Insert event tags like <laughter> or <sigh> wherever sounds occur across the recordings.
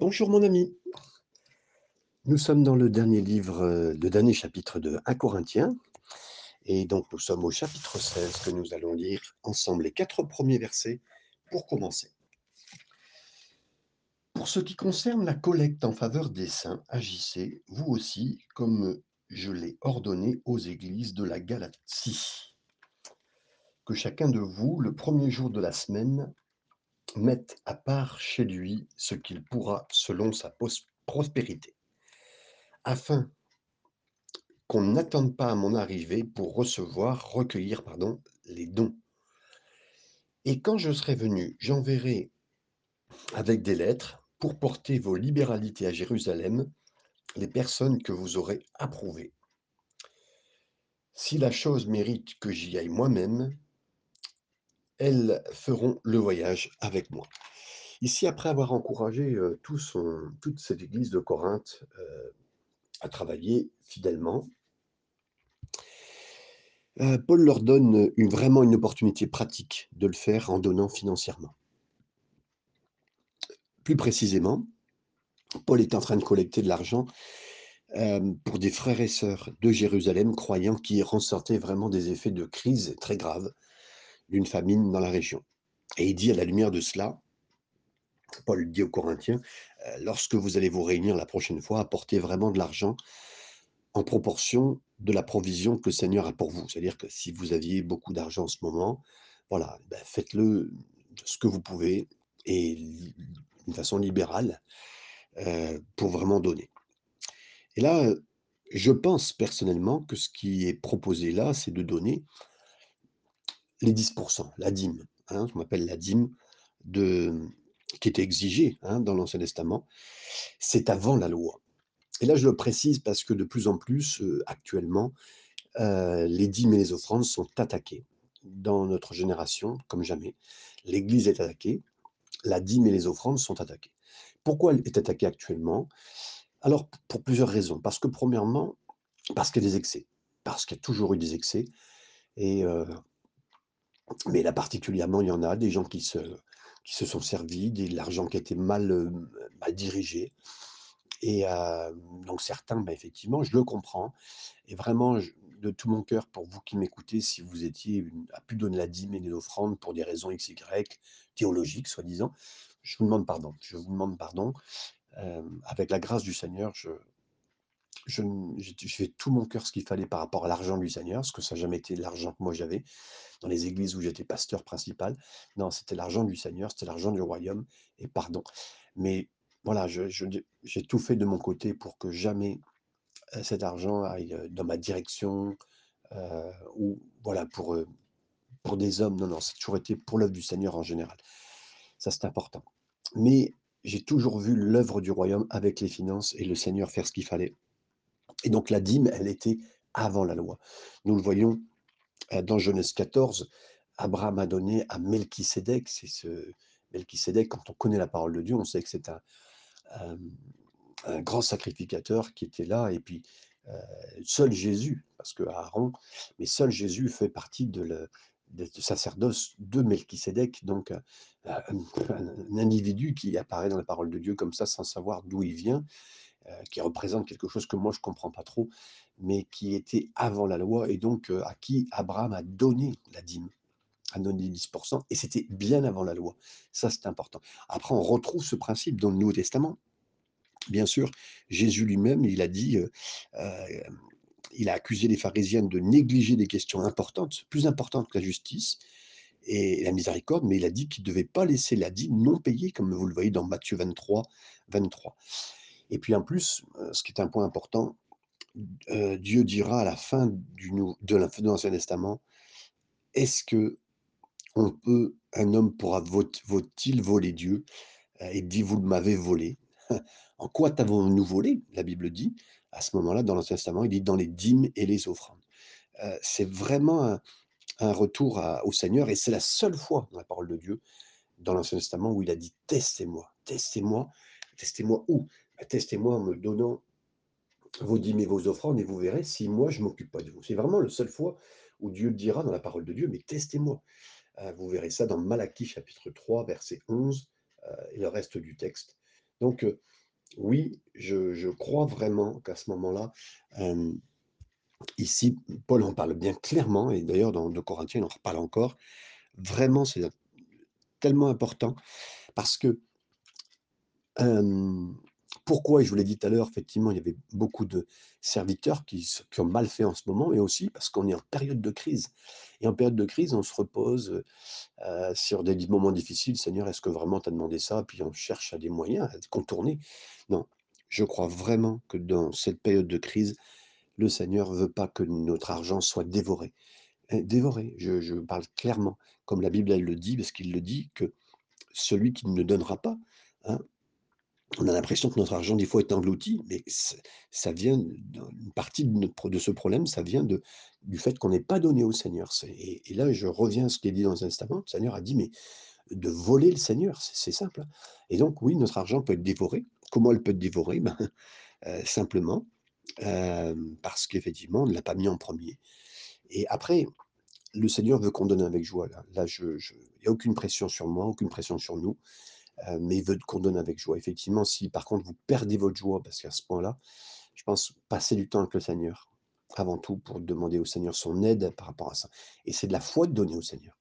Bonjour mon ami. Nous sommes dans le dernier livre, euh, le dernier chapitre de 1 Corinthiens. Et donc nous sommes au chapitre 16 que nous allons lire ensemble les quatre premiers versets pour commencer. Pour ce qui concerne la collecte en faveur des saints, agissez, vous aussi, comme je l'ai ordonné aux églises de la Galatie. Que chacun de vous, le premier jour de la semaine, mette à part chez lui ce qu'il pourra selon sa prospérité, afin qu'on n'attende pas à mon arrivée pour recevoir, recueillir, pardon, les dons. Et quand je serai venu, j'enverrai avec des lettres pour porter vos libéralités à Jérusalem les personnes que vous aurez approuvées. Si la chose mérite que j'y aille moi-même, elles feront le voyage avec moi. Ici, après avoir encouragé toute cette église de Corinthe à travailler fidèlement, euh, Paul leur donne une- vraiment une opportunité pratique de le faire en donnant financièrement. Plus précisément, Paul est en train de collecter de l'argent pour des frères et sœurs de Jérusalem croyants qui ressortaient vraiment des effets de crise très graves d'une famine dans la région. Et il dit à la lumière de cela, Paul dit aux Corinthiens, euh, lorsque vous allez vous réunir la prochaine fois, apportez vraiment de l'argent en proportion de la provision que le Seigneur a pour vous. C'est-à-dire que si vous aviez beaucoup d'argent en ce moment, voilà, ben, faites-le ce que vous pouvez et d'une façon libérale euh, pour vraiment donner. Et là, je pense personnellement que ce qui est proposé là, c'est de donner les 10%, la dîme, hein, je m'appelle la dîme, de, qui était exigée hein, dans l'Ancien Testament. C'est avant la loi. Et là, je le précise parce que de plus en plus, euh, actuellement, euh, les dîmes et les offrandes sont attaquées. Dans notre génération, comme jamais, l'Église est attaquée, la dîme et les offrandes sont attaquées. Pourquoi elle est attaquée actuellement? Alors, pour plusieurs raisons. Parce que, premièrement, parce qu'il y a des excès. Parce qu'il y a toujours eu des excès. Et, euh, mais là, particulièrement, il y en a des gens qui se, qui se sont servis, de l'argent qui a été mal, euh, mal dirigé. Et euh, donc certains, bah, effectivement, je le comprends. Et vraiment, de tout mon cœur, pour vous qui m'écoutez, si vous étiez une- à plus donner la dîme et les offrandes pour des raisons X, Y, théologiques, soi-disant, je vous demande pardon. Je vous demande pardon. Euh, avec la grâce du Seigneur, je, je, j'ai fait tout mon cœur ce qu'il fallait par rapport à l'argent du Seigneur, parce que ça n'a jamais été l'argent que moi j'avais dans les églises où j'étais pasteur principal. Non, c'était l'argent du Seigneur, c'était l'argent du royaume, et pardon. Mais voilà, je- je- j'ai tout fait de mon côté pour que jamais euh, cet argent aille euh, dans ma direction, euh, ou voilà, pour, pour des hommes. Non, non, c'est toujours été pour l'œuvre du Seigneur en général. Ça, c'est important. Mais j'ai toujours vu l'œuvre du royaume avec les finances et le Seigneur faire ce qu'il fallait. Et donc la dîme, elle était avant la loi. Nous le voyons euh, dans Genèse 14, Abraham a donné à Melchisédek, c'est ce Melchisédek, quand on connaît la parole de Dieu, on sait que c'est un, un grand sacrificateur qui était là, et puis euh, seul Jésus, parce que Aaron, mais seul Jésus fait partie de le sacerdoce de Melchisédek, donc euh, un, individu qui apparaît dans la parole de Dieu comme ça, sans savoir d'où il vient, euh, qui représente quelque chose que moi je comprends pas trop, mais qui était avant la loi, et donc euh, à qui Abraham a donné la dîme à 90%, et c'était bien avant la loi. Ça, c'est important. Après, on retrouve ce principe dans le Nouveau Testament. Bien sûr, Jésus lui-même, il a dit, euh, euh, il a accusé les pharisiens de négliger des questions importantes, plus importantes que la justice et la miséricorde, mais il a dit qu'ils ne devaient pas laisser la dîme non payée, comme vous le voyez dans Matthieu 23, 23. Et puis en plus, euh, ce qui est un point important, euh, Dieu dira à la fin de la- de l'Ancien Testament, est-ce que on peut, un homme pourra vaut- vaut-il voler Dieu? Euh, Il dit, vous m'avez volé. <laughs> En quoi t'avons-nous volé? La Bible dit, à ce moment-là, dans l'Ancien Testament, il dit dans les dîmes et les offrandes. Euh, c'est vraiment un, retour au Seigneur et c'est la seule fois dans la parole de Dieu, dans l'Ancien Testament, où il a dit testez-moi, testez-moi, testez-moi où? Testez-moi en me donnant vos dîmes et vos offrandes et vous verrez si moi je m'occupe pas de vous. C'est vraiment la seule fois où Dieu le dira dans la parole de Dieu, mais testez-moi. Euh, vous verrez ça dans Malachie chapitre 3, verset 11 euh, et le reste du texte. Donc, heu, oui, je crois vraiment qu'à ce moment-là, ici, Paul en parle bien clairement et d'ailleurs dans 2 Corinthiens, il en reparle encore. Vraiment, c'est tellement important parce que pourquoi? Et je vous l'ai dit tout à l'heure, effectivement, il y avait beaucoup de serviteurs qui ont mal fait en ce moment, mais aussi parce qu'on est en période de crise et en période de crise, on se repose, heu sur des moments difficiles: «Seigneur, est-ce que vraiment tu as demandé ça?» puis on cherche à des moyens, à contourner. Non, je crois vraiment que dans cette période de crise, le Seigneur veut pas que notre argent soit dévoré. Heu, dévoré, je parle clairement, comme la Bible, le dit, parce qu'il le dit que celui qui ne donnera pas, hein on a l'impression que notre argent, des fois, est englouti, mais ça vient une partie de ce problème, ça vient du fait qu'on n'ait pas donné au Seigneur. Et là, je reviens à ce qui est dit dans le Testament. Le Seigneur a dit: «Mais de voler le Seigneur», c'est simple, hein et donc oui, notre argent peut être dévoré. Comment elle peut être dévorée? Ben, heu, <laughs> simplement, hem, parce qu'effectivement, on ne l'a pas mis en premier. et après, le Seigneur veut qu'on donne avec joie, là. Je il n'y a aucune pression sur moi, aucune pression sur nous. Heu, mais il veut qu'on donne avec joie. Effectivement, si par contre vous perdez votre joie, parce qu'à ce point-là, je pense passer du temps avec le Seigneur, avant tout pour demander au Seigneur son aide par rapport à ça. Et c'est de la foi de donner au Seigneur,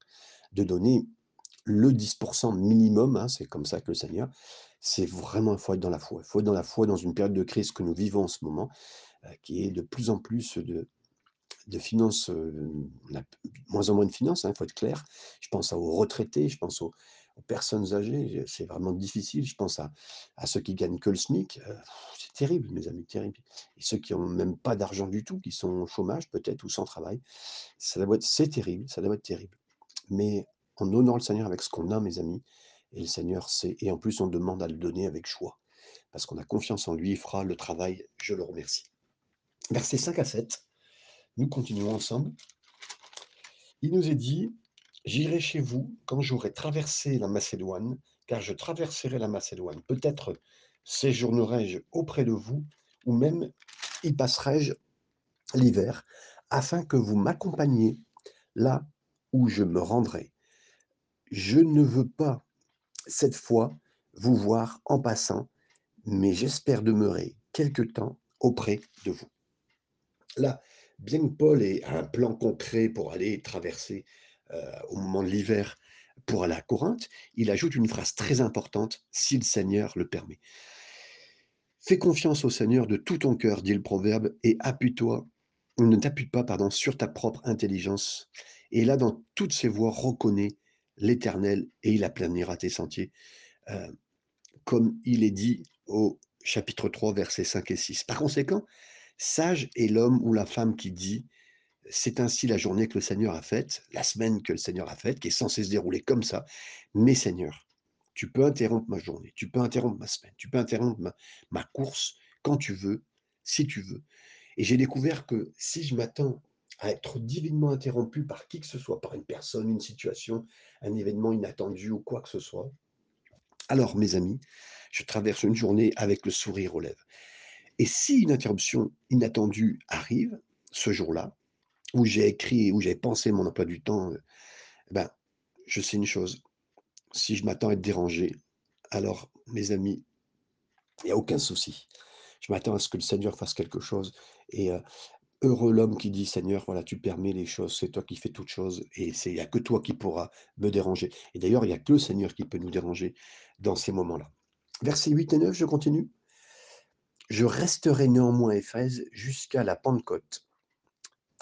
de donner le 10% minimum, hein, c'est comme ça que le Seigneur, c'est vraiment il faut être dans la foi. Il faut être dans la foi dans une période de crise que nous vivons en ce moment, heu, qui est de plus en plus de finances, heu, on a moins en moins de finances, hein, il faut être clair. Je pense aux retraités, je pense aux aux personnes âgées, c'est vraiment difficile. Je pense à ceux qui gagnent que le SMIC, heu, c'est terrible mes amis, terrible et ceux qui ont même pas d'argent du tout, qui sont au chômage peut-être ou sans travail, ça c'est terrible, ça doit être terrible. Mais en honorant le Seigneur avec ce qu'on a mes amis et le Seigneur sait et en plus on demande à le donner avec joie, parce qu'on a confiance en lui, il fera le travail, je le remercie. Versets 5 à 7, nous continuons ensemble. Il nous est dit: «J'irai chez vous quand j'aurai traversé la Macédoine, car je traverserai la Macédoine. Peut-être séjournerai-je auprès de vous, ou même y passerai-je l'hiver, afin que vous m'accompagniez là où je me rendrai. Je ne veux pas, cette fois, vous voir en passant, mais j'espère demeurer quelque temps auprès de vous». Là, bien que Paul ait un plan concret pour aller traverser, au moment de l'hiver, pour aller à Corinthe, il ajoute une phrase très importante: «Si le Seigneur le permet». «Fais confiance au Seigneur de tout ton cœur», dit le proverbe, «et appuie-toi ne t'appuie pas, pardon, sur ta propre intelligence. Et là, dans toutes ses voies, reconnais l'Éternel et il aplanira tes sentiers», heu, comme il est dit au chapitre 3, versets 5 et 6. Par conséquent, Sage est l'homme ou la femme qui dit: «C'est ainsi la journée que le Seigneur a faite, la semaine que le Seigneur a faite», qui est censée se dérouler comme ça. Mais Seigneur, tu peux interrompre ma journée, tu peux interrompre ma semaine, tu peux interrompre ma course quand tu veux, si tu veux. Et j'ai découvert que si je m'attends à être divinement interrompu par qui que ce soit, par une personne, une situation, un événement inattendu ou quoi que ce soit, alors mes amis, je traverse une journée avec le sourire aux lèvres. Et si une interruption inattendue arrive, ce jour-là, où j'ai écrit, où j'ai pensé mon emploi du temps, heu, ben, je sais une chose, si je m'attends à être dérangé, alors mes amis, il y a aucun souci. Je m'attends à ce que le Seigneur fasse quelque chose et heu, heureux l'homme qui dit: «Seigneur, voilà, tu permets les choses, c'est toi qui fais toutes choses et c'est il y a que toi qui pourras me déranger» et d'ailleurs, il y a que le Seigneur qui peut nous déranger dans ces moments-là. Versets 8 et 9, je continue? «Je resterai néanmoins à Éphèse jusqu'à la Pentecôte,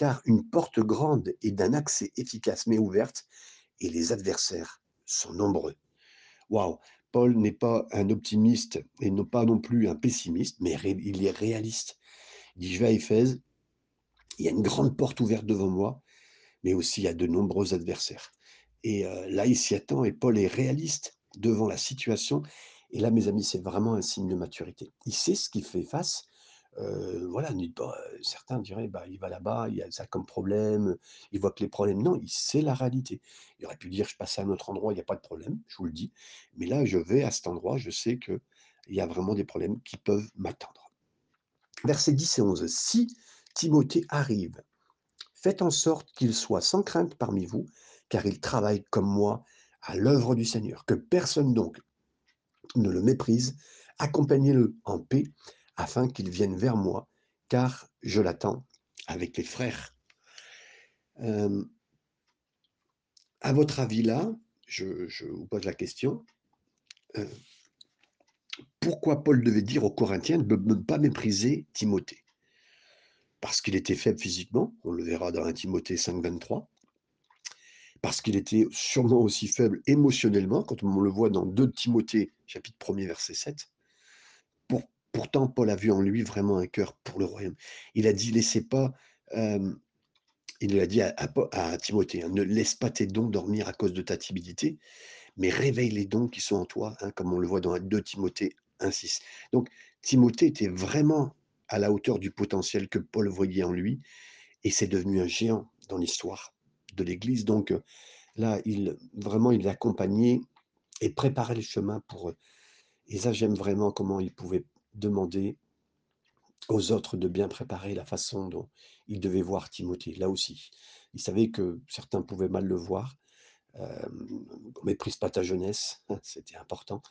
car une porte grande et d'un accès efficace m'est ouverte et les adversaires sont nombreux. Waouh! Paul n'est pas un optimiste et non pas non plus un pessimiste, mais il est réaliste. Il dit, je vais à Éphèse, il y a une grande porte ouverte devant moi, mais aussi il y a de nombreux adversaires. Et euh, là, il s'y attend et Paul est réaliste devant la situation. Et là, mes amis, c'est vraiment un signe de maturité. Il sait ce qu'il fait face, Voilà, n'est pas, heu, certains diraient: «Bah, il va là-bas, il y a ça comme problème», il voit que les problèmes non, il sait la réalité. Il aurait pu dire: «Je passe à un autre endroit, il y a pas de problème», je vous le dis. Mais là, je vais à cet endroit, je sais qu'il y a vraiment des problèmes qui peuvent m'attendre. Versets 10 et 11: «Si Timothée arrive, faites en sorte qu'il soit sans crainte parmi vous, car il travaille comme moi à l'œuvre du Seigneur. Que personne donc ne le méprise Accompagnez-le en paix afin qu'il vienne vers moi, car je l'attends avec les frères. Hem, à votre avis là, je vous pose la question, heu, pourquoi Paul devait dire aux Corinthiens de ne pas mépriser Timothée? Parce qu'il était faible physiquement, on le verra dans 1 Timothée 5:23. Parce qu'il était sûrement aussi faible émotionnellement, quand on le voit dans 2 Timothée chapitre 1er verset 7. Pour pourtant Paul a vu en lui vraiment un cœur pour le royaume. Il a dit: «Laissez pas», il l'a dit à Timothée, hein: «Ne laisse pas tes dons dormir à cause de ta timidité, mais réveille les dons qui sont en toi», hein, comme on le voit dans 2 Timothée 1:6. Donc Timothée était vraiment à la hauteur du potentiel que Paul voyait en lui et c'est devenu un géant dans l'histoire de l'Église. Donc heu, là, il vraiment, il l'accompagnait et préparait le chemin pour eux. Et ça, j'aime vraiment comment il pouvait demander aux autres de bien préparer la façon dont il devait voir Timothée, là aussi. Il savait que certains pouvaient mal le voir, hem, «Méprise pas ta jeunesse», c'était important,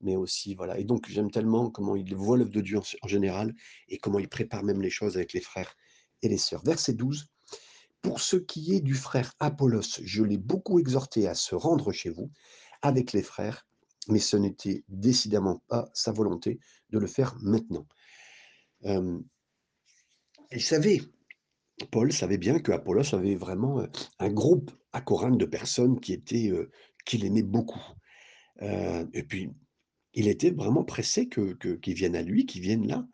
mais aussi voilà et donc j'aime tellement comment il voit l'œuvre de Dieu en en général et comment il prépare même les choses avec les frères et les sœurs. Verset 12: «Pour ce qui est du frère Apollos, je l'ai beaucoup exhorté à se rendre chez vous avec les frères, mais ce n'était décidément pas sa volonté de le faire maintenant». Hem, il savait, Paul savait bien que Apollos avait vraiment, heu, un groupe à Corinthe de personnes qui étaient, heu, qu'il aimait beaucoup. Et puis, il était vraiment pressé que que qu'ils viennent à lui, qu'ils viennent là,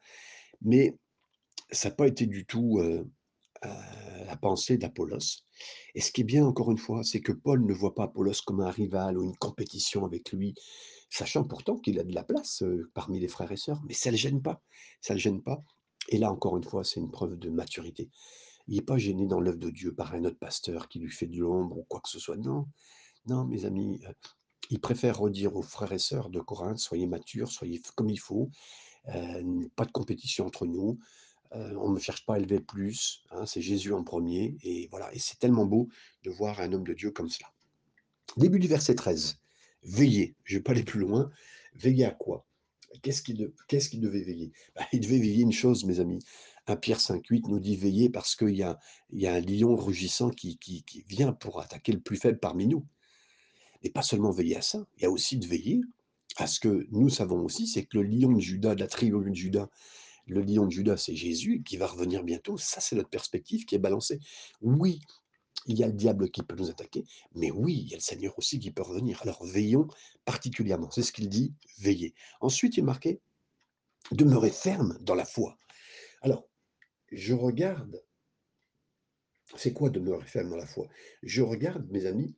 mais ça a pas été du tout, pensée d'Apollos et ce qui est bien encore une fois, c'est que Paul ne voit pas Apollos comme un rival ou une compétition avec lui, sachant pourtant qu'il a de la place, heu, parmi les frères et sœurs, mais ça le gêne pas, ça le gêne pas et là encore une fois, c'est une preuve de maturité. Il est pas gêné dans l'œuvre de Dieu par un autre pasteur qui lui fait de l'ombre ou quoi que ce soit. Non, non mes amis, heu, il préfère redire aux frères et sœurs de Corinthe: «Soyez matures, soyez comme il faut, heu, pas de compétition entre nous, on ne cherche pas à élever plus, hein, c'est Jésus en premier et voilà et c'est tellement beau de voir un homme de Dieu comme cela. Début du verset 13: «Veillez», je vais pas aller plus loin. Veillez à quoi? Qu'est-ce qu'il de qu'est-ce qu'il devait veiller? Bah, il devait veiller une chose mes amis, 1 Pierre 5:8 nous dit: «Veillez parce qu'il y a il y a un lion rugissant qui qui vient pour attaquer le plus faible parmi nous». Et pas seulement veiller à ça, il y a aussi de veiller à ce que nous savons aussi, c'est que le lion de Juda, de la tribu de Juda, le lion de Juda, c'est Jésus qui va revenir bientôt. Ça, c'est notre perspective qui est balancée. Oui, il y a le diable qui peut nous attaquer, mais oui, il y a le Seigneur aussi qui peut revenir. Alors veillons particulièrement. C'est ce qu'il dit, veillez. Ensuite, il est marqué: «Demeurez ferme dans la foi». Alors, je regarde c'est quoi demeurer ferme dans la foi? Je regarde, mes amis,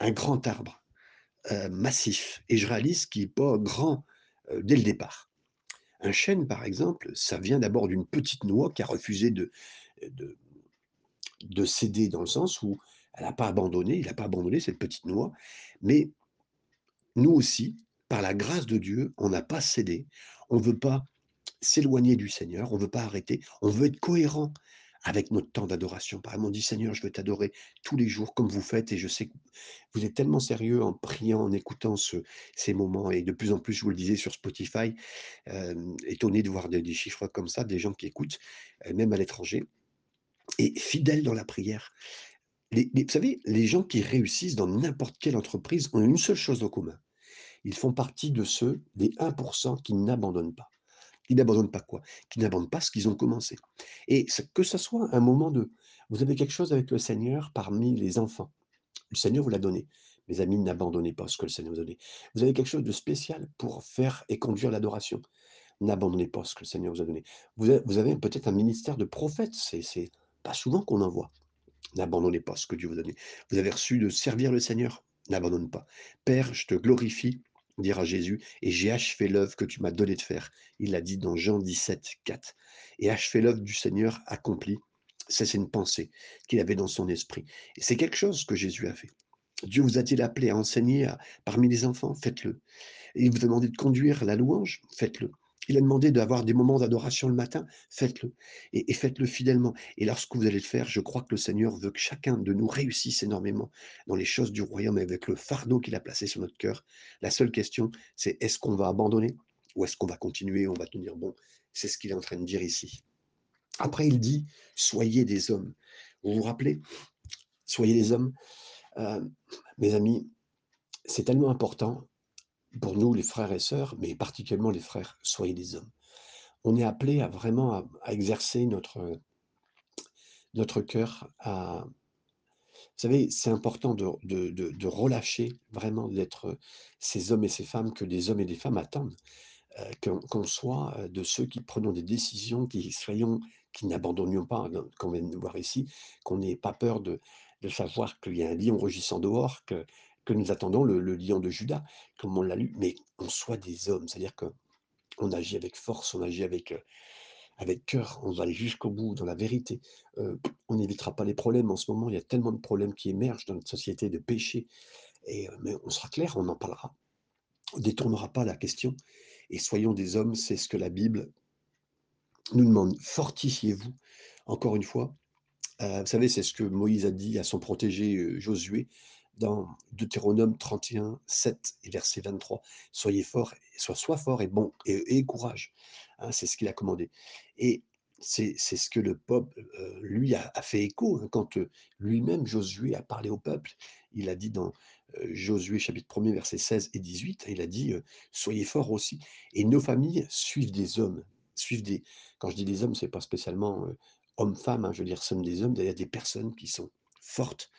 un grand arbre, heu, massif et je réalise qu'il est pas grand, heu, dès le départ. Un chêne, par exemple, ça vient d'abord d'une petite noix qui a refusé de de de céder dans le sens où elle a pas abandonné, il a pas abandonné cette petite noix, mais nous aussi, par la grâce de Dieu, on n'a pas cédé. On veut pas s'éloigner du Seigneur, on veut pas arrêter, on veut être cohérent avec notre temps d'adoration. Par exemple, on dit: «Seigneur, je veux t'adorer tous les jours comme vous faites» et je sais que vous êtes tellement sérieux en priant, en écoutant ce ces moments et de plus en plus, je vous le disais sur Spotify, étonné de voir des chiffres comme ça, des gens qui écoutent, heu, même à l'étranger et fidèles dans la prière. Vous savez, les gens qui réussissent dans n'importe quelle entreprise ont une seule chose en commun. Ils font partie de ceux des 1% qui n'abandonnent pas. Qui n'abandonnent pas quoi? Qui n'abandonnent pas ce qu'ils ont commencé et ce que ça soit un moment de vous avez quelque chose avec le Seigneur parmi les enfants. Le Seigneur vous l'a donné. Mes amis, n'abandonnez pas ce que le Seigneur vous a donné. Vous avez quelque chose de spécial pour faire et conduire l'adoration. N'abandonnez pas ce que le Seigneur vous a donné. Vous avez peut-être un ministère de prophète, c'est pas souvent qu'on en voit. N'abandonnez pas ce que Dieu vous a donné. Vous avez reçu de servir le Seigneur, n'abandonne pas. Père, je te glorifie, dira Jésus, et j'ai achevé l'œuvre que tu m'as donné de faire. Il l'a dit dans Jean 17, 4. Et achever l'œuvre du Seigneur accomplie, c'est une pensée qu'il avait dans son esprit. Et c'est quelque chose que Jésus a fait. Dieu vous a-t-il appelé à enseigner à- parmi les enfants? Faites-le. Il vous a demandé de conduire la louange? Faites-le. Il a demandé d'avoir des moments d'adoration le matin Faites-le. Et, faites-le fidèlement. Et lorsque vous allez le faire, je crois que le Seigneur veut que chacun de nous réussisse énormément dans les choses du royaume avec le fardeau qu'il a placé sur notre cœur. La seule question, c'est est-ce qu'on va abandonner Ou est-ce qu'on va continuer, on va tenir bon? C'est ce qu'il est en train de dire ici. Après, il dit: «Soyez des hommes». Vous vous rappelez? «Soyez des hommes». Heu, mes amis, c'est tellement important pour nous, les frères et sœurs, mais particulièrement les frères, soyez des hommes. On est appelé à vraiment à exercer notre notre cœur à vous savez, c'est important de de de relâcher, vraiment d'être, ces hommes et ces femmes que des hommes et des femmes attendent. Heu, qu'on qu'on soit, heu, de ceux qui prenons des décisions, qui soyons qui n'abandonnions pas, hein, comme on vient de voir ici, qu'on n'ait pas peur de de savoir qu'il y a un lion rugissant dehors, que que nous attendons le lion de Juda, comme on l'a lu, mais qu'on soit des hommes. C'est-à-dire qu'on agit avec force, on agit avec, heu, avec cœur, on va aller jusqu'au bout dans la vérité. Heu, on n'évitera pas les problèmes. En ce moment, il y a tellement de problèmes qui émergent dans notre société, de péchés et heu, mais on sera clair, on en parlera. On détournera pas la question et soyons des hommes, c'est ce que la Bible nous demande. Fortifiez-vous, encore une fois, vous savez, c'est ce que Moïse a dit à son protégé, Josué dans Deutéronome 31, 7 et verset 23. «Soyez forts, sois sois fort et bon et courage». Hein, c'est ce qu'il a commandé et c'est ce que le peuple, heu, lui a fait écho, hein, quand, heu, lui-même Josué a parlé au peuple. Il a dit dans, heu, Josué chapitre 1er versets 16 et 18, il a dit, «Soyez forts aussi» et nos familles suivent des hommes, suivent des quand je dis des hommes, c'est pas spécialement, hommes-femmes, hein, je veux dire sommes des hommes, a des personnes qui sont fortes,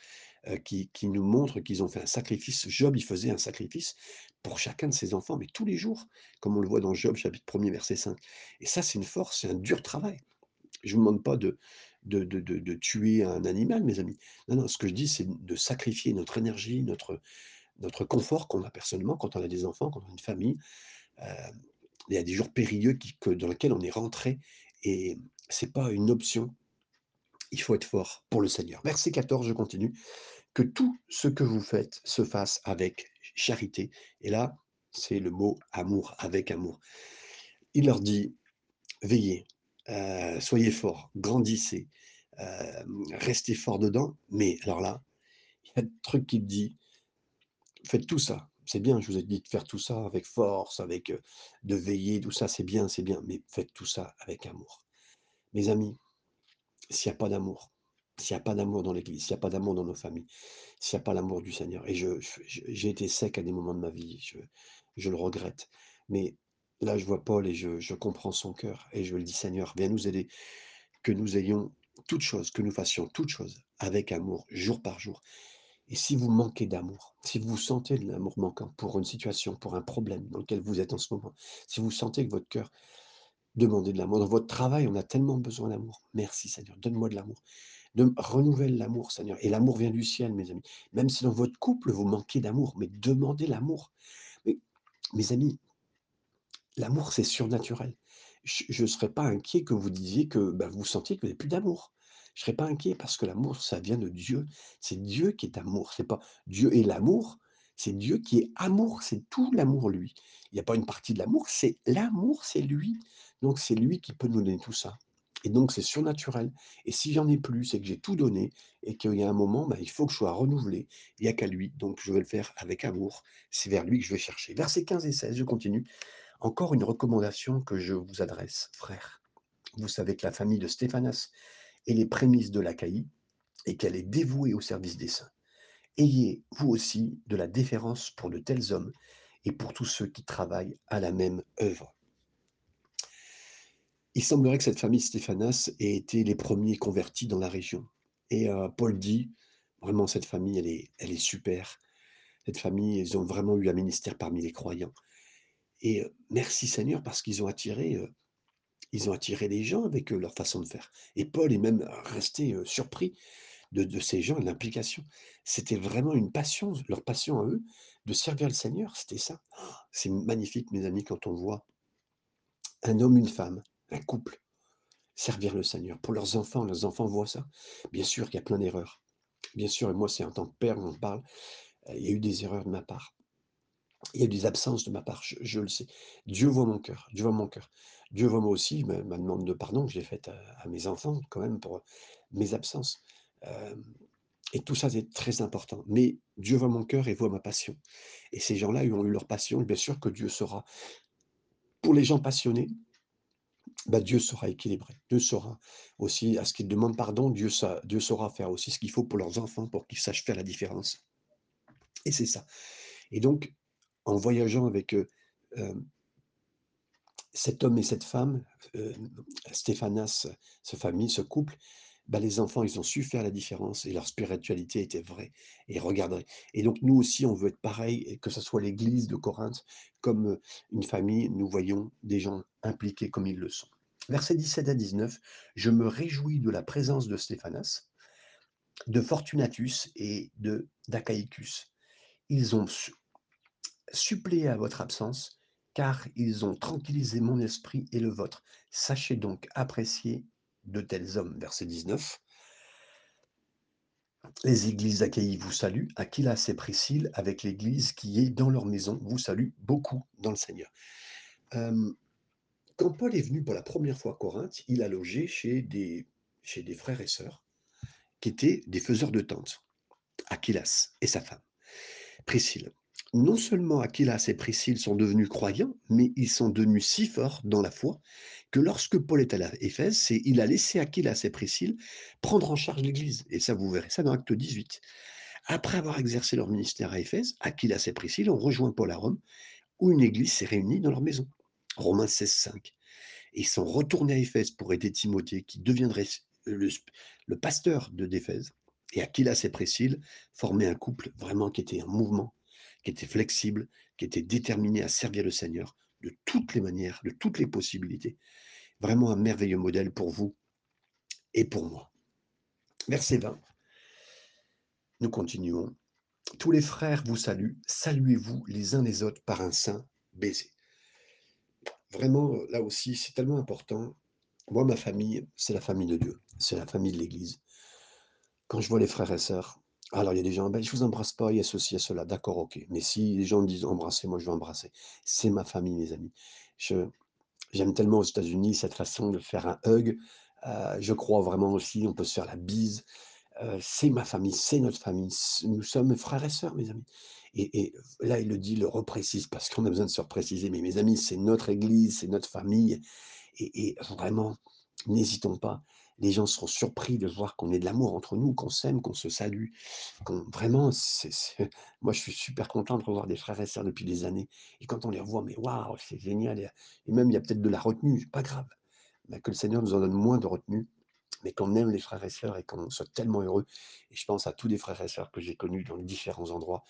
qui qui nous montrent qu'ils ont fait un sacrifice. Job, il faisait un sacrifice pour chacun de ses enfants, mais tous les jours, comme on le voit dans Job chapitre 1er verset 5 et ça, c'est une force, c'est un dur travail. Je vous demande pas de de de de tuer un animal, mes amis. Non, non, ce que je dis, c'est de sacrifier notre énergie, notre notre confort qu'on a personnellement quand on a des enfants, quand on a une famille. Heu, il y a des jours périlleux dans lesquels on est rentré et c'est pas une option. Il faut être fort pour le Seigneur. Verset 14, je continue: «Que tout ce que vous faites se fasse avec charité» et là, c'est le mot amour, avec amour. Il leur dit: «Veillez, heu, soyez forts, grandissez, hem, restez forts dedans», mais alors là, il y a un truc qu'il dit: «Faites tout ça». C'est bien, je vous ai dit de faire tout ça avec force, avec, heu, de veiller, tout ça, c'est bien, c'est bien, mais faites tout ça avec amour. Mes amis, s'il y a pas d'amour, s'il y a pas d'amour dans l'église, s'il y a pas d'amour dans nos familles, s'il y a pas l'amour du Seigneur et je je je j'ai été sec à des moments de ma vie, je je le regrette, mais là, je vois Paul et je comprends son cœur et je lui dis: «Seigneur, viens nous aider, que nous ayons toutes choses, que nous fassions toutes choses avec amour, jour par jour» et si vous manquez d'amour, si vous sentez de l'amour manquant pour une situation, pour un problème dans lequel vous êtes en ce moment, si vous sentez que votre cœur demandez de l'amour. Dans votre travail, on a tellement besoin d'amour. Merci Seigneur, donne-moi de l'amour. Renouvelle l'amour, Seigneur. Et l'amour vient du ciel, mes amis. Même si dans votre couple, vous manquez d'amour, mais demandez l'amour. Mes amis, l'amour, c'est surnaturel. Je ne serais pas inquiet que vous disiez que bah, vous sentiez que vous n'avez plus d'amour. Je ne serais pas inquiet parce que l'amour, ça vient de Dieu. C'est Dieu qui est amour. C'est pas Dieu est l'amour. C'est Dieu qui est amour. C'est tout l'amour, lui. Il n'y a pas une partie de l'amour. C'est l'amour, c'est lui. Donc c'est lui qui peut nous donner tout ça. Et donc c'est surnaturel. Et si j'en ai plus, c'est que j'ai tout donné et qu'il y a un moment, bah, il faut que je sois renouvelé. Il n'y a qu'à lui. Donc je vais le faire avec amour. C'est vers lui que je vais chercher. Versets 15 et 16, je continue. Encore une recommandation que je vous adresse, frères. Vous savez que la famille de Stéphanas est les prémices de l'Achaïe et qu'elle est dévouée au service des saints. Ayez, vous aussi, de la déférence pour de tels hommes et pour tous ceux qui travaillent à la même œuvre. Il semblerait que cette famille Stéphanas ait été les premiers convertis dans la région. Et euh, Paul dit, vraiment, cette famille, elle est, super. Cette famille, ils ont vraiment eu un ministère parmi les croyants. Et euh, merci Seigneur parce qu'ils ont attiré, euh, ils ont attiré les gens avec leur façon de faire. Et Paul est même resté surpris de, de ces gens, de l'implication. C'était vraiment une passion, leur passion à eux, de servir le Seigneur. C'était ça. Oh, C'est magnifique, mes amis, quand on voit un homme, une femme, un couple servir le Seigneur. Pour leurs enfants, leurs enfants voient ça. Bien sûr qu'il y a plein d'erreurs. Bien sûr, et moi, c'est en tant que père, on parle, euh, il y a eu des erreurs de ma part. Il y a eu des absences de ma part, je, le sais. Dieu voit mon cœur, Dieu voit mon cœur. Dieu voit moi aussi ma, ma demande de pardon que j'ai faite à, mes enfants, quand même, pour mes absences. Euh, et tout ça, c'est très important. Mais Dieu voit mon cœur et voit ma passion. Et ces gens-là, ont eu leur passion. Bien sûr que Dieu saura Pour les gens passionnés, bah, Dieu saura équilibrer. Dieu saura aussi, à ce qu'ils demandent pardon, Dieu, sa- Dieu saura faire aussi ce qu'il faut pour leurs enfants, pour qu'ils sachent faire la différence. Et c'est ça. Et donc, en voyageant avec euh, cet homme et cette femme, euh, Stéphanas, ce famille, ce couple, bah, les enfants, ils ont su faire la différence et leur spiritualité était vraie et regardez. Et donc nous aussi, on veut être pareil, que ce soit l'église de Corinthe, comme euh, une famille, nous voyons des gens impliqués comme ils le sont. Versets 17 à 19, je me réjouis de la présence de Stéphanas, de Fortunatus et de d'Achaïcus. Ils ont su- suppléé à votre absence, car ils ont tranquillisé mon esprit et le vôtre. Sachez donc apprécier de tels hommes. Verset 19. Les églises d'Achaïe vous saluent. Aquilas et Priscille, avec l'église qui est dans leur maison, vous saluent beaucoup dans le Seigneur. Euh, quand Paul est venu pour la première fois à Corinthe, il a logé chez des, frères et sœurs qui étaient des faiseurs de tentes, Aquilas et sa femme, Priscille. Non seulement Aquilas et Priscille sont devenus croyants, mais ils sont devenus si forts dans la foi que lorsque Paul est à Éphèse, il a laissé Aquilas et Priscille prendre en charge l'Église. Et ça, vous verrez ça dans Acte 18. Après avoir exercé leur ministère à Éphèse, Aquilas et Priscille ont rejoint Paul à Rome, où une église s'est réunie dans leur maison. Romains 16, 5. Et ils sont retournés à Éphèse pour aider Timothée, qui deviendrait le, le pasteur de d'Éphèse. Et Aquilas et Priscille formaient un couple vraiment qui était en mouvement, qui était flexible, qui était déterminé à servir le Seigneur de toutes les manières, de toutes les possibilités. Vraiment un merveilleux modèle pour vous et pour moi. Verset 20. Nous continuons. Tous les frères vous saluent. Saluez-vous les uns les autres par un saint baiser. Vraiment, là aussi, c'est tellement important. Moi, ma famille, c'est la famille de Dieu. C'est la famille de l'Église. Quand je vois les frères et sœurs, alors il y a des gens, ben, je vous embrasse pas, il y a ceci, il y a cela. D'accord, ok. Mais si les gens disent embrasser, moi je vais embrasser. C'est ma famille, mes amis. J'aime tellement aux États-Unis cette façon de faire un hug. Euh, je crois vraiment aussi, on peut se faire la bise. Euh, c'est ma famille, c'est notre famille. Nous sommes frères et sœurs, mes amis. Et, là, il le dit, il le reprécise parce qu'on a besoin de se repréciser. Mais mes amis, c'est notre église, c'est notre famille. Et, vraiment, n'hésitons pas. Les gens seront surpris de voir qu'on est de l'amour entre nous, qu'on s'aime, qu'on se salue. Vraiment, <laughs> moi, je suis super content de revoir des frères et sœurs depuis des années. Et quand on les revoit, mais waouh, c'est génial. Et même, il y a peut-être de la retenue, pas grave. Mais que le Seigneur nous en donne moins de retenue mais qu'on aime les frères et sœurs et qu'on soit tellement heureux. Et je pense à tous les frères et sœurs que j'ai connus dans différents endroits.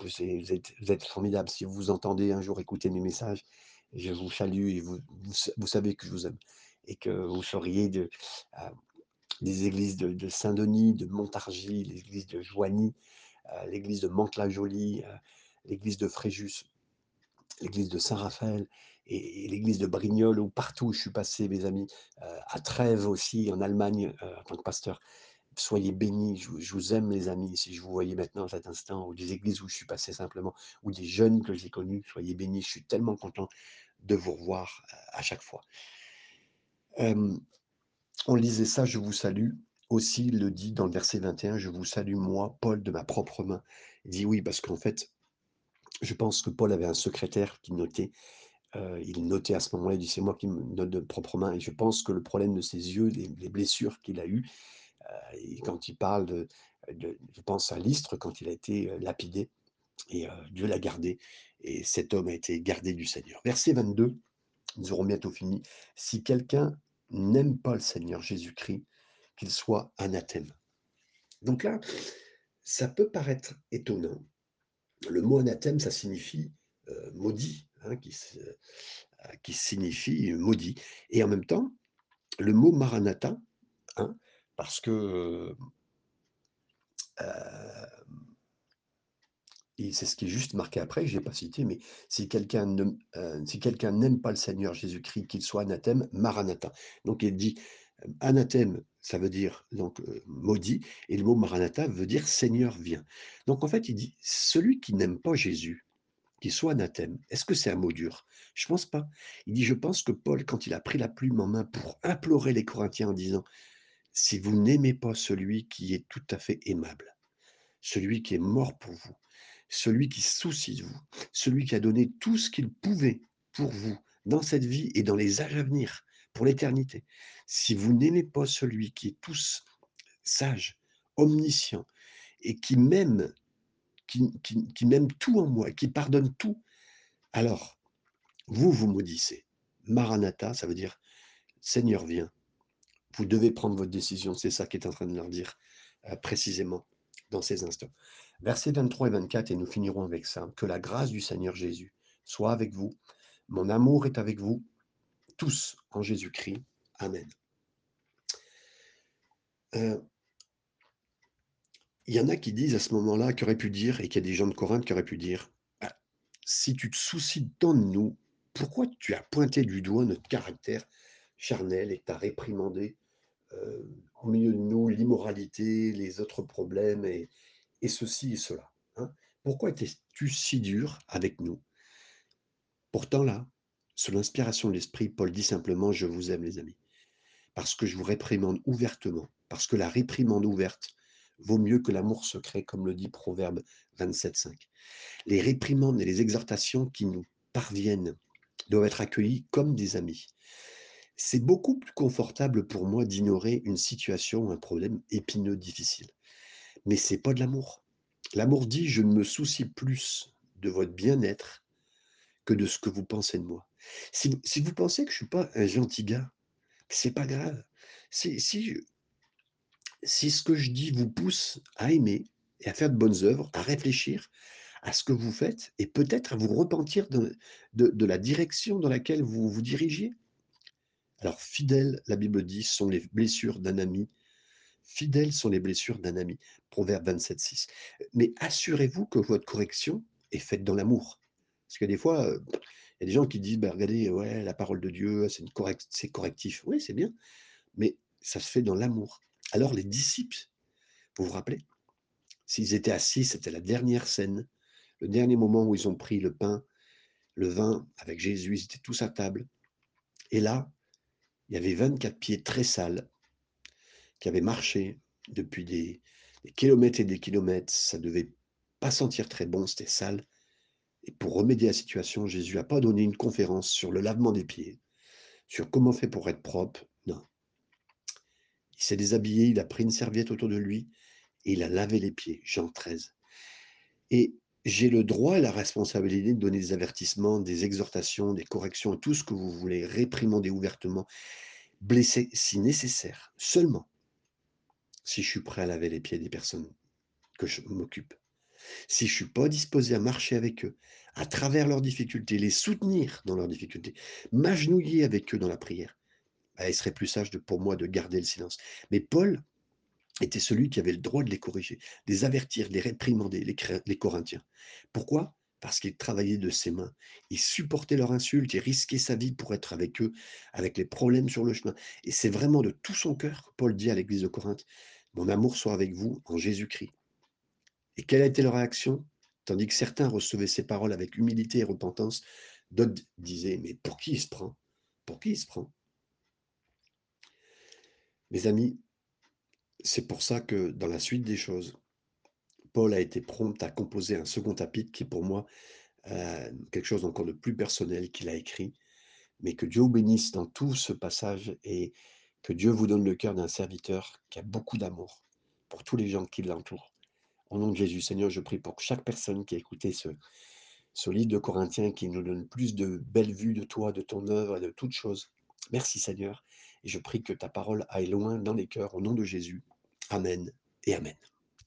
Vous êtes, vous êtes formidables. Si vous entendez un jour écouter mes messages, je vous salue et vous, vous, sa- vous savez que je vous aime. Et que vous seriez de, euh, des églises de, de Saint-Denis, de Montargis, l'église de Joigny, euh, l'église de Mantes-la-Jolie, euh, l'église de Fréjus, l'église de Saint-Raphaël et, l'église de Brignoles, ou partout où je suis passé, mes amis, à Trèves aussi, en Allemagne, en tant que pasteur. Soyez bénis, je, vous aime, les amis. Si je vous voyais maintenant à cet instant, ou des églises où je suis passé simplement, ou des jeunes que j'ai connus, soyez bénis. Je suis tellement content de vous revoir euh, à chaque fois. Euh, on lisait ça, je vous salue. Aussi, il le dit dans le verset 21, je vous salue, moi, Paul, de ma propre main. Il dit oui, parce qu'en fait, je pense que Paul avait un secrétaire qui notait Heu, il notait à ce moment-là, il dit: «C'est moi qui me note de propre main» et je pense que le problème de ses yeux, les les blessures qu'il a eues, et quand il parle de je pense à Lystre quand il a été, heu, lapidé et heu, Dieu l'a gardé et cet homme a été gardé du Seigneur. Verset 22, nous aurons bientôt fini. «Si quelqu'un n'aime pas le Seigneur Jésus-Christ, qu'il soit anathème». Donc là, ça peut paraître étonnant. Le mot anathème, ça signifie, maudit, hein, qui signifie maudit et en même temps, le mot Maranatha, hein, parce que, heu, et c'est ce qui est juste marqué après, que je n'ai pas cité, mais si quelqu'un ne heu, si quelqu'un n'aime pas le Seigneur Jésus-Christ, qu'il soit anathème, Maranatha. Donc il dit, heu, anathème, ça veut dire donc, maudit et le mot Maranatha veut dire Seigneur viens. Donc en fait, il dit: «Celui qui n'aime pas Jésus, qu'il soit anathème». Est-ce que c'est un mot dur? Je pense pas. Il dit: «Je pense que Paul, quand il a pris la plume en main pour implorer les Corinthiens en disant: Si vous n'aimez pas celui qui est tout à fait aimable, celui qui est mort pour vous, celui qui soucie de vous, celui qui a donné tout ce qu'il pouvait pour vous, dans cette vie et dans les âges à venir, pour l'éternité. Si vous n'aimez pas celui qui est tous sage, omniscient et qui m'aime, qui m'aime tout en moi, qui pardonne tout, alors vous vous maudissez. Maranatha, ça veut dire Seigneur, viens. Vous devez prendre votre décision. C'est ça qui est en train de leur dire euh, précisément dans ces instants. Versets 23 et 24, et nous finirons avec ça. Que la grâce du Seigneur Jésus soit avec vous. Mon amour est avec vous, tous en Jésus-Christ. Amen. Euh, il y en a qui disent à ce moment-là, qui auraient pu dire, et qu'il y a des gens de Corinthe qui auraient pu dire, ah, si tu te soucies tant de nous, pourquoi tu as pointé du doigt notre caractère charnel et t'as réprimandé au milieu de nous l'immoralité, les autres problèmes et, et ceci et cela hein Pourquoi étais-tu si dur avec nous? Pourtant là, sous l'inspiration de l'Esprit, Paul dit simplement, je vous aime les amis, parce que je vous réprimande ouvertement, parce que la réprimande ouverte vaut mieux que l'amour secret, comme le dit Proverbe 27.5. Les réprimandes et les exhortations qui nous parviennent doivent être accueillies comme des amis. C'est beaucoup plus confortable pour moi d'ignorer une situation, un problème épineux, difficile. Mais c'est pas de l'amour. L'amour dit je ne me soucie plus de votre bien-être que de ce que vous pensez de moi. Si, si vous pensez que je suis pas un gentil gars, c'est pas grave. Si, si, si ce que je dis vous pousse à aimer et à faire de bonnes œuvres, à réfléchir à ce que vous faites et peut-être à vous repentir de, de, de la direction dans laquelle vous vous dirigiez, alors, fidèles, la Bible dit, sont les blessures d'un ami. Fidèles sont les blessures d'un ami. Proverbe 27, 6. Mais assurez-vous que votre correction est faite dans l'amour. Parce que des fois, euh, il y a des gens qui disent, bah, regardez, ouais, la parole de Dieu, c'est correct, correctif. Oui, c'est bien. Mais ça se fait dans l'amour. Alors, les disciples, vous vous rappelez, s'ils étaient assis, c'était la dernière scène, le dernier moment où ils ont pris le pain, le vin avec Jésus, ils étaient tous à table. Et là, il y avait 24 pieds très sales qui avaient marché depuis des, kilomètres et des kilomètres. Ça devait pas sentir très bon, c'était sale. Et pour remédier à la situation, Jésus n'a pas donné une conférence sur le lavement des pieds, sur comment faire pour être propre. Non. Il s'est déshabillé, il a pris une serviette autour de lui et il a lavé les pieds. Jean 13. Et j'ai le droit et la responsabilité de donner des avertissements, des exhortations, des corrections, tout ce que vous voulez, réprimander ouvertement, blesser si nécessaire, seulement si je suis prêt à laver les pieds des personnes que je m'occupe. Si je ne suis pas disposé à marcher avec eux, à travers leurs difficultés, les soutenir dans leurs difficultés, m'agenouiller avec eux dans la prière, bah, il serait plus sage pour moi de garder le silence. Mais Paul, était celui qui avait le droit de les corriger, les avertir, de les réprimander, les, Corinthiens. Pourquoi? Parce qu'il travaillait de ses mains. Il supportait leurs insultes, il risquait sa vie pour être avec eux, avec les problèmes sur le chemin. Et c'est vraiment de tout son cœur que Paul dit à l'église de Corinthe, mon amour soit avec vous en Jésus-Christ. Et quelle a été leur réaction? Tandis que certains recevaient ces paroles avec humilité et repentance, d'autres disaient, mais pour qui il se prend? Pour qui il se prend Mes amis, c'est pour ça que dans la suite des choses, Paul a été prompt à composer un second chapitre qui est pour moi euh, quelque chose encore de plus personnel qu'il a écrit. Mais que Dieu vous bénisse dans tout ce passage et que Dieu vous donne le cœur d'un serviteur qui a beaucoup d'amour pour tous les gens qui l'entourent. Au nom de Jésus, Seigneur, je prie pour chaque personne qui a écouté ce, ce livre de Corinthiens qui nous donne plus de belles vues de toi, de ton œuvre et de toutes choses. Merci Seigneur. Et je prie que ta parole aille loin dans les cœurs au nom de Jésus. Amen et Amen.